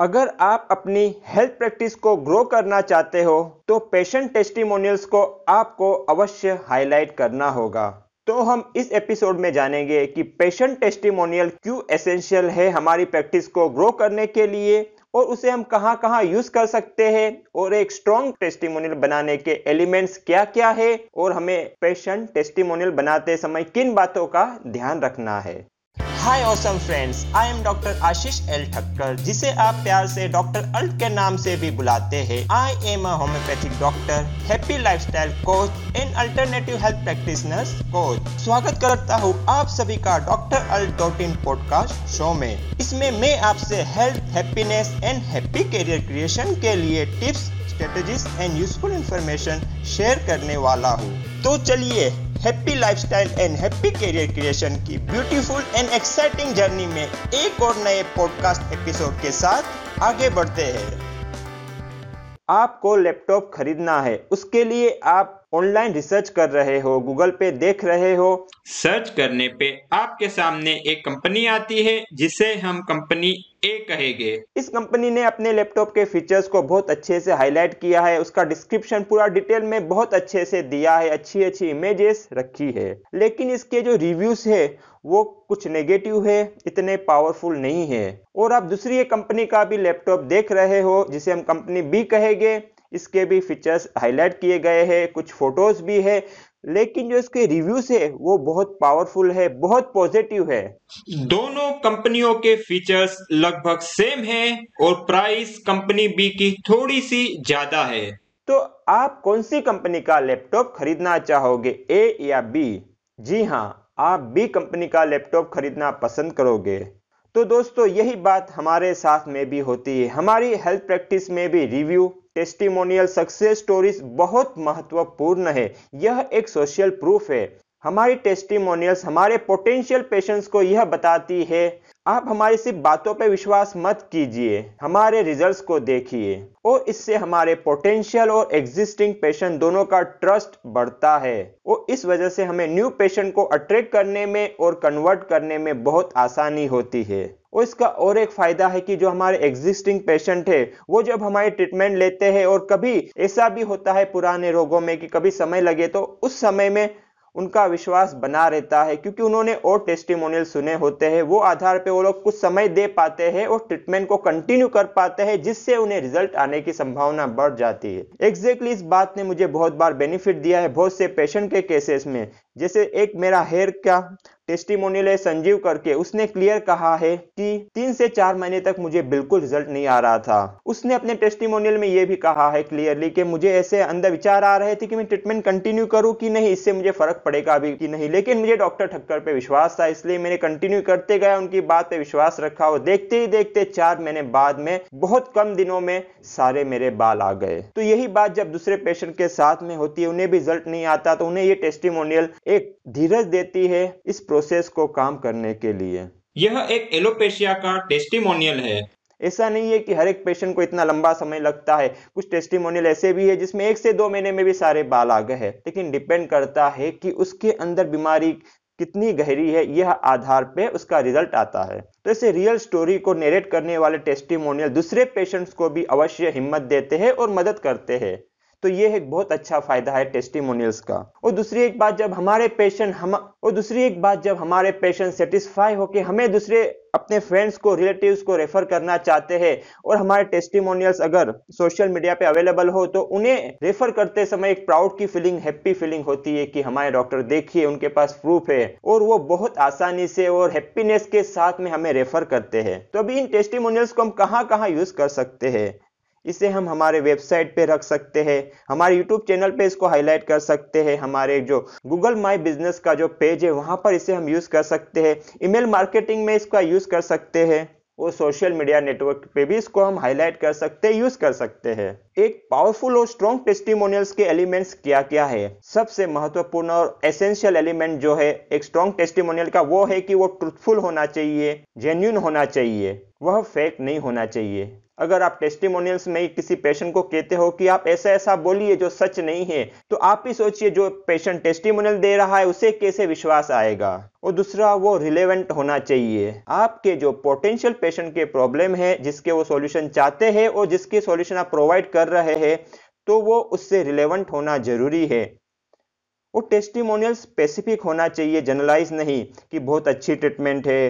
अगर आप अपनी हेल्थ प्रैक्टिस को ग्रो करना चाहते हो तो पेशेंट टेस्टिमोनियल्स को आपको अवश्य हाईलाइट करना होगा। तो हम इस एपिसोड में जानेंगे कि पेशेंट टेस्टिमोनियल क्यों एसेंशियल है हमारी प्रैक्टिस को ग्रो करने के लिए और उसे हम कहाँ कहाँ यूज़ कर सकते हैं और एक स्ट्रॉन्ग टेस्टिमोनियल बनाने के एलिमेंट्स क्या क्या है और हमें पेशेंट टेस्टिमोनियल बनाते समय किन बातों का ध्यान रखना है। Hi awesome friends I am doctor Ashish L Thakkar जिसे आप प्यार से डॉक्टर अल्ट के नाम से भी बुलाते हैं। I am a homeopathic doctor happy lifestyle coach and alternative health practitioners coach स्वागत करता हूँ आप सभी का doctor alt dot in podcast show में। इसमें मैं आपसे health happiness and happy career creation के लिए tips strategies and useful information share करने वाला हूँ। तो चलिए happy lifestyle and happy career creation की ब्यूटीफुल एंड एक्साइटिंग जर्नी में एक और नए पॉडकास्ट एपिसोड के साथ आगे बढ़ते हैं। आपको लैपटॉप खरीदना है, उसके लिए आप ऑनलाइन रिसर्च कर रहे हो गूगल पे देख रहे हो? सर्च करने पे आपके सामने एक कंपनी आती है जिसे हम कंपनी ए कहेंगे। इस कंपनी ने अपने लैपटॉप के फीचर्स को बहुत अच्छे से हाईलाइट किया है उसका डिस्क्रिप्शन पूरा डिटेल में बहुत अच्छे से दिया है अच्छी अच्छी इमेजेस रखी है। लेकिन इसके जो रिव्यूज़ है वो कुछ नेगेटिव है इतने पावरफुल नहीं है। और आप दूसरी एक कंपनी का भी लैपटॉप देख रहे हो जिसे हम कंपनी बी कहेंगे इसके भी फीचर्स हाईलाइट किए गए हैं कुछ फ़ोटोज़ भी है लेकिन जो इसके रिव्यूज़ है वो बहुत पावरफुल है बहुत पॉजिटिव है। दोनों कंपनियों के फीचर्स लगभग सेम है और प्राइस कंपनी बी की थोड़ी सी ज़्यादा है। तो आप कौन सी कंपनी का लैपटॉप खरीदना चाहोगे ए या बी जी हाँ आप बी कंपनी का लैपटॉप खरीदना पसंद करोगे। तो दोस्तों यही बात हमारे साथ में भी होती है। हमारी हेल्थ प्रैक्टिस में भी रिव्यू टेस्टिमोनियल सक्सेस स्टोरीज बहुत महत्वपूर्ण है। यह एक सोशल प्रूफ है। हमारी टेस्टिमोनियल्स हमारे पोटेंशियल पेशेंट्स को यह बताती है, आप हमारी सिर्फ़ बातों पर विश्वास मत कीजिए, हमारे रिजल्ट्स को देखिए। और इससे हमारे पोटेंशियल और एग्जिस्टिंग पेशेंट दोनों का ट्रस्ट बढ़ता है। और इस वजह से हमें न्यू पेशेंट को अट्रैक्ट करने में और कन्वर्ट करने में बहुत आसानी होती है। और इसका और एक फ़ायदा है कि जो हमारे एग्जिस्टिंग पेशेंट है, वो जब हमारे ट्रीटमेंट लेते हैं और कभी ऐसा भी होता है पुराने रोगों में कि कभी समय लगे तो उस समय में उनका विश्वास बना रहता है, क्योंकि उन्होंने और टेस्टिमोनियल सुने होते हैं। वो आधार पे वो लोग कुछ समय दे पाते हैं और ट्रीटमेंट को कंटिन्यू कर पाते हैं, जिससे उन्हें रिज़ल्ट आने की संभावना बढ़ जाती है। एग्जैक्टली इस बात ने मुझे बहुत बार बेनिफिट दिया है, बहुत से पेशेंट के केसेस में। जैसे एक मेरा हेयर का टेस्टिमोनियल है, संजीव करके। उसने क्लियर कहा है कि तीन से चार महीने तक मुझे बिल्कुल रिज़ल्ट नहीं आ रहा था। उसने अपने टेस्टिमोनियल में ये भी कहा है क्लियरली कि मुझे ऐसे अंदर विचार आ रहे थे कि मैं ट्रीटमेंट कंटिन्यू करूँ कि नहीं, इससे मुझे फ़र्क पड़ेगा अभी कि नहीं। लेकिन मुझे डॉक्टर ठक्कर पे विश्वास था, इसलिए मैंने कंटिन्यू करते गया, उनकी बात पे विश्वास रखा और देखते ही देखते चार महीने बाद में बहुत कम दिनों में सारे मेरे बाल आ गए। तो यही बात जब दूसरे पेशेंट के साथ में होती है, उन्हें भी रिज़ल्ट नहीं आता तो उन्हें ये टेस्टिमोनियल एक धीरज देती है इस प्रोसेस को काम करने के लिए। यह एक एलोपेशिया का टेस्टिमोनियल है। ऐसा नहीं है कि हर एक पेशेंट को इतना लंबा समय लगता है। कुछ टेस्टिमोनियल ऐसे भी है जिसमें एक से दो महीने में भी सारे बाल आ गए हैं। लेकिन डिपेंड करता है कि उसके अंदर बीमारी कितनी गहरी है यह आधार पे उसका रिज़ल्ट आता है। तो ऐसे रियल स्टोरी को नेरेट करने वाले टेस्टिमोनियल दूसरे पेशेंट्स को भी अवश्य हिम्मत देते हैं और मदद करते हैं। तो ये एक बहुत अच्छा फ़ायदा है टेस्टिमोनियल्स का। और दूसरी एक बात, जब हमारे पेशेंट हम, और दूसरी एक बात, जब हमारे पेशेंट सेटिस्फाई होके हमें दूसरे अपने फ्रेंड्स को रिलेटिव्स को रेफर करना चाहते हैं, और हमारे टेस्टिमोनियल्स अगर सोशल मीडिया पे अवेलेबल हो तो उन्हें रेफर करते समय एक प्राउड की फीलिंग हैप्पी फीलिंग होती है कि हमारे डॉक्टर देखिए, उनके पास प्रूफ है, और वो बहुत आसानी से और हैप्पीनेस के साथ में हमें रेफर करते हैं। तो अभी इन टेस्टिमोनियल्स को हम कहाँ कहाँ यूज़ कर सकते हैं? इसे हम हमारे वेबसाइट पे रख सकते हैं। हमारे यूट्यूब चैनल पे इसको हाईलाइट कर सकते हैं। हमारे जो गूगल माई बिज़नेस का जो पेज है, वहाँ पर इसे हम यूज़ कर सकते हैं। ईमेल मार्केटिंग में इसका यूज़ कर सकते हैं। और सोशल मीडिया नेटवर्क पे भी इसको हम हाईलाइट कर सकते हैं यूज़ कर सकते हैं। एक पावरफुल और स्ट्रॉन्ग टेस्टिमोनियल्स के एलिमेंट्स क्या क्या है? सबसे महत्वपूर्ण और एसेंशियल एलिमेंट जो है, एक स्ट्रॉन्ग टेस्टिमोनियल का वो है कि वो ट्रुथफुल होना चाहिए जेन्यून होना चाहिए। वह फेक नहीं होना चाहिए। अगर आप टेस्टिमोनियल्स में किसी पेशेंट को कहते हो कि आप ऐसा ऐसा बोलिए जो सच नहीं है तो आप ही सोचिए जो पेशेंट टेस्टिमोनियल दे रहा है, उसे कैसे विश्वास आएगा? और दूसरा, वो रिलेवेंट होना चाहिए। आपके जो पोटेंशियल पेशेंट के प्रॉब्लम है, जिसके वो सॉल्यूशन चाहते हैं और जिसके सॉल्यूशन आप प्रोवाइड कर रहे हैं तो वो उससे रिलेवेंट होना ज़रूरी है। वो टेस्टिमोनियल स्पेसिफिक होना चाहिए जनरलाइज नहीं कि बहुत अच्छी ट्रीटमेंट है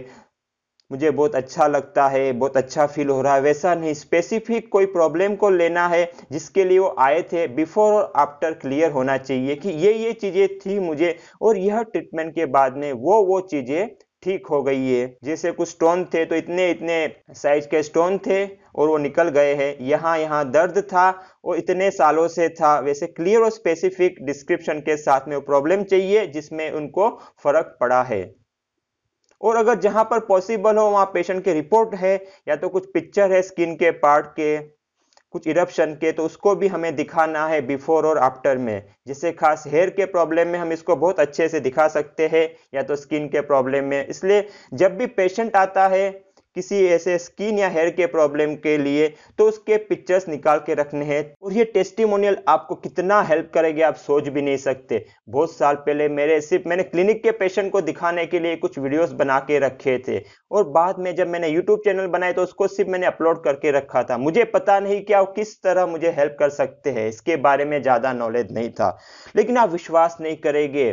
मुझे बहुत अच्छा लगता है, बहुत अच्छा फील हो रहा है। वैसा नहीं स्पेसिफिक कोई प्रॉब्लम को लेना है, जिसके लिए वो आए थे बिफोर और आफ्टर क्लियर होना चाहिए कि ये ये चीज़ें थी मुझे और यह ट्रीटमेंट के बाद में वो वो चीज़ें ठीक हो गई है। जैसे कुछ स्टोन थे तो इतने इतने साइज़ के स्टोन थे और वो निकल गए हैं। यहाँ यहाँ दर्द था वो इतने सालों से था। वैसे क्लियर और स्पेसिफिक डिस्क्रिप्शन के साथ में वो प्रॉब्लम चाहिए, जिसमें उनको फ़र्क पड़ा है। और अगर जहाँ पर पॉसिबल हो, वहाँ पेशेंट के रिपोर्ट है, या तो कुछ पिक्चर है स्किन के पार्ट के, कुछ इरप्शन के तो उसको भी हमें दिखाना है बिफोर और आफ्टर में। जिससे खास हेयर के प्रॉब्लम में हम इसको बहुत अच्छे से दिखा सकते हैं, या तो स्किन के प्रॉब्लम में। इसलिए जब भी पेशेंट आता है किसी ऐसे स्किन या हेयर के प्रॉब्लम के लिए तो उसके पिक्चर्स निकाल के रखने हैं। और ये टेस्टिमोनियल आपको कितना हेल्प करेगी, आप सोच भी नहीं सकते। बहुत साल पहले मेरे, सिर्फ़ मैंने क्लिनिक के पेशेंट को दिखाने के लिए कुछ वीडियोस बना के रखे थे। और बाद में जब मैंने यूट्यूब चैनल बनाए तो उसको सिर्फ़ मैंने अपलोड करके रखा था। मुझे पता नहीं क्या वो किस तरह मुझे हेल्प कर सकते हैं। इसके बारे में ज़्यादा नॉलेज नहीं था। लेकिन आप विश्वास नहीं करेंगे।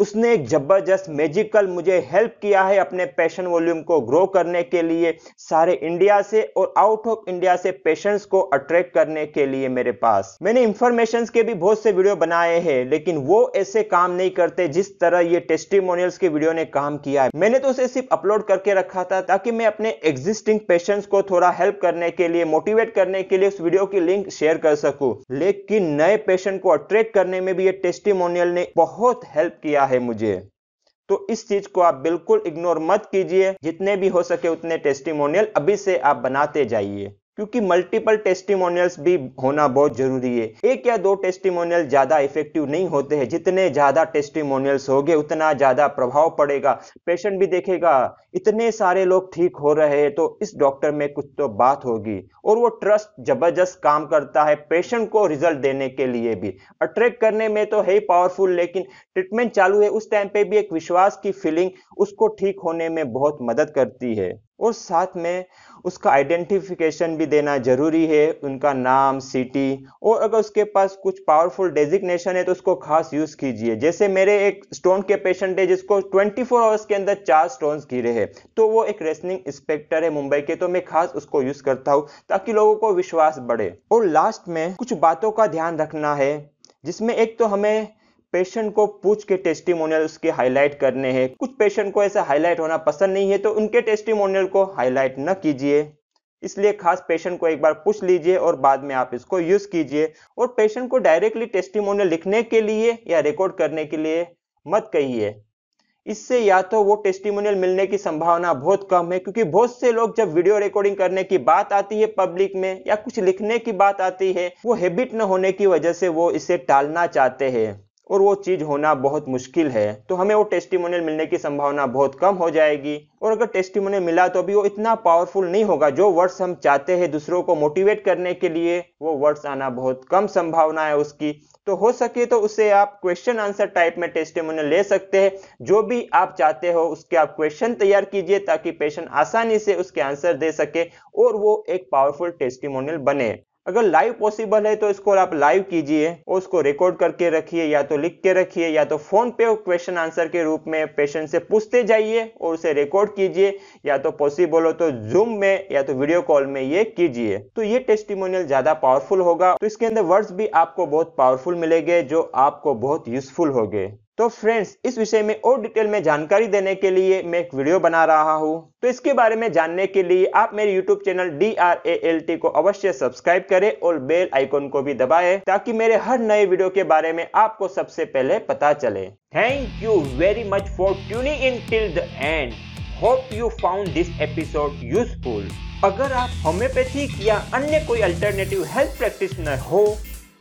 उसने एक ज़बरदस्त मैजिकल मुझे हेल्प किया है अपने पैशन वॉल्यूम को ग्रो करने के लिए, सारे इंडिया से और आउट ऑफ़ इंडिया से पेशेंट्स को अट्रैक्ट करने के लिए मेरे पास। मैंने इंफॉर्मेशन के भी बहुत से वीडियो बनाए हैं, लेकिन वो ऐसे काम नहीं करते जिस तरह ये टेस्टिमोनियल्स के वीडियो ने काम किया है। मैंने तो उसे सिर्फ़ अपलोड करके रखा था ताकि मैं अपने एग्जिस्टिंग पेशेंट्स को थोड़ा हेल्प करने के लिए मोटिवेट करने के लिए उस वीडियो की लिंक शेयर कर सकूँ। लेकिन नए पेशेंट को अट्रैक्ट करने में भी ये टेस्टिमोनियल ने बहुत हेल्प किया है। मुझे। तो इस चीज़ को आप बिल्कुल इग्नोर मत कीजिए। जितने भी हो सके उतने टेस्टिमोनियल अभी से आप बनाते जाइए। क्योंकि मल्टीपल टेस्टिमोनियल्स भी होना बहुत ज़रूरी है। एक या दो टेस्टिमोनियल ज़्यादा इफ़ेक्टिव नहीं होते हैं। जितने ज़्यादा टेस्टिमोनियल्स होंगे, उतना ज़्यादा प्रभाव पड़ेगा। पेशेंट भी देखेगा, इतने सारे लोग ठीक हो रहे हैं तो इस डॉक्टर में कुछ तो बात होगी। और वो ट्रस्ट ज़बरदस्त काम करता है पेशेंट को रिज़ल्ट देने के लिए भी। अट्रैक्ट करने में तो है ही पावरफुल लेकिन ट्रीटमेंट चालू है, उस टाइम पे भी एक विश्वास की फीलिंग उसको ठीक होने में बहुत मदद करती है। और साथ में उसका आइडेंटिफिकेशन भी देना ज़रूरी है, उनका नाम सिटी और अगर उसके पास कुछ पावरफुल डेजिग्नेशन है तो उसको खास यूज़ कीजिए। जैसे मेरे एक स्टोन के पेशेंट है जिसको 24 फोर आवर्स के अंदर चार स्टोन्स गिरे हैं तो वो एक रेसनिंग इंस्पेक्टर है मुंबई के तो मैं खास उसको यूज़ करता हूँ ताकि लोगों को विश्वास बढ़े। और लास्ट में कुछ बातों का ध्यान रखना है, जिसमें एक तो हमें पेशेंट को पूछ के टेस्टिमोनियल उसके हाईलाइट करने हैं। कुछ पेशेंट को ऐसा हाईलाइट होना पसंद नहीं है तो उनके टेस्टिमोनियल को हाईलाइट न कीजिए। इसलिए खास पेशेंट को एक बार पूछ लीजिए और बाद में आप इसको यूज़ कीजिए। और पेशेंट को डायरेक्टली टेस्टिमोनियल लिखने के लिए या रिकॉर्ड करने के लिए मत कहिए। इससे या तो वो टेस्टिमोनियल मिलने की संभावना बहुत कम है, क्योंकि बहुत से लोग जब वीडियो रिकॉर्डिंग करने की बात आती है पब्लिक में या कुछ लिखने की बात आती है, वो हैबिट न होने की वजह से वो इसे टालना चाहते हैं। और वो चीज़ होना बहुत मुश्किल है तो हमें वो टेस्टिमोनियल मिलने की संभावना बहुत कम हो जाएगी। और अगर टेस्टिमोनियल मिला तो भी वो इतना पावरफुल नहीं होगा, जो वर्ड्स हम चाहते हैं दूसरों को मोटिवेट करने के लिए, वो वर्ड्स आना बहुत कम संभावना है उसकी। तो हो सके तो उसे आप क्वेश्चन आंसर टाइप में टेस्टिमोनियल ले सकते हैं। जो भी आप चाहते हो, उसके आप क्वेश्चन तैयार कीजिए, ताकि पेशेंट आसानी से उसके आंसर दे सके और वो एक पावरफुल टेस्टिमोनियल बने। अगर लाइव पॉसिबल है तो इसको आप लाइव कीजिए, और उसको रिकॉर्ड करके रखिए, या तो लिख के रखिए, या तो फ़ोन पे क्वेश्चन आंसर के रूप में पेशेंट से पूछते जाइए, और उसे रिकॉर्ड कीजिए, या तो पॉसिबल हो तो जूम में, या तो वीडियो कॉल में ये कीजिए। तो ये टेस्टिमोनियल ज़्यादा पावरफुल होगा। तो इसके अंदर वर्ड्स भी आपको बहुत पावरफुल मिलेंगे, जो आपको बहुत यूजफुल होंगे। तो फ्रेंड्स इस विषय में और डिटेल में जानकारी देने के लिए मैं एक वीडियो बना रहा हूँ। तो इसके बारे में जानने के लिए आप मेरे YouTube channel D R A L T को अवश्य सब्सक्राइब करें और बेल आइकॉन को भी दबाएँ ताकि मेरे हर नए वीडियो के बारे में आपको सबसे पहले पता चले। Thank you very much for tuning in till the end hope you found this episode useful अगर आप होम्योपैथिक या अन्य कोई अल्टरनेटिव हेल्थ प्रैक्टिशनर हो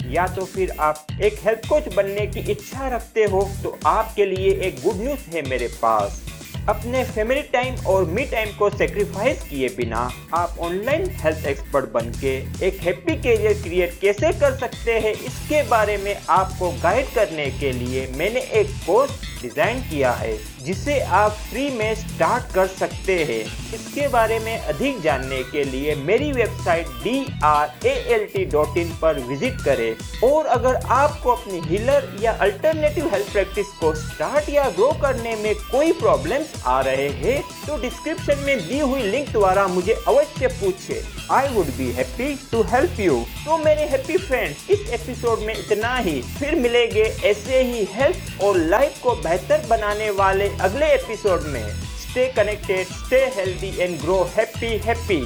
या तो फिर आप एक हेल्थ कोच बनने की इच्छा रखते हो तो आपके लिए एक गुड न्यूज़ है मेरे पास। अपने फैमिली टाइम और मी टाइम को सेक्रीफाइस किए बिना आप ऑनलाइन हेल्थ एक्सपर्ट बन के एक हैप्पी कैरियर क्रिएट कैसे कर सकते हैं, इसके बारे में आपको गाइड करने के लिए मैंने एक कोर्स डिज़ाइन किया है। जिसे आप फ्री में स्टार्ट कर सकते हैं। इसके बारे में अधिक जानने के लिए मेरी website D R A L T dot in पर विज़िट करें। और अगर आपको अपनी हीलर या अल्टरनेटिव हेल्थ प्रैक्टिस को स्टार्ट या ग्रो करने में कोई प्रॉब्लम्स आ रहे हैं तो डिस्क्रिप्शन में दी हुई लिंक द्वारा मुझे अवश्य पूछे। I would be happy to help you तो मेरे हैप्पी फ्रेंड्स इस एपिसोड में इतना ही। फिर मिलेंगे ऐसे ही हेल्थ और लाइफ को बेहतर बनाने वाले अगले एपिसोड में stay connected stay healthy and grow happy happy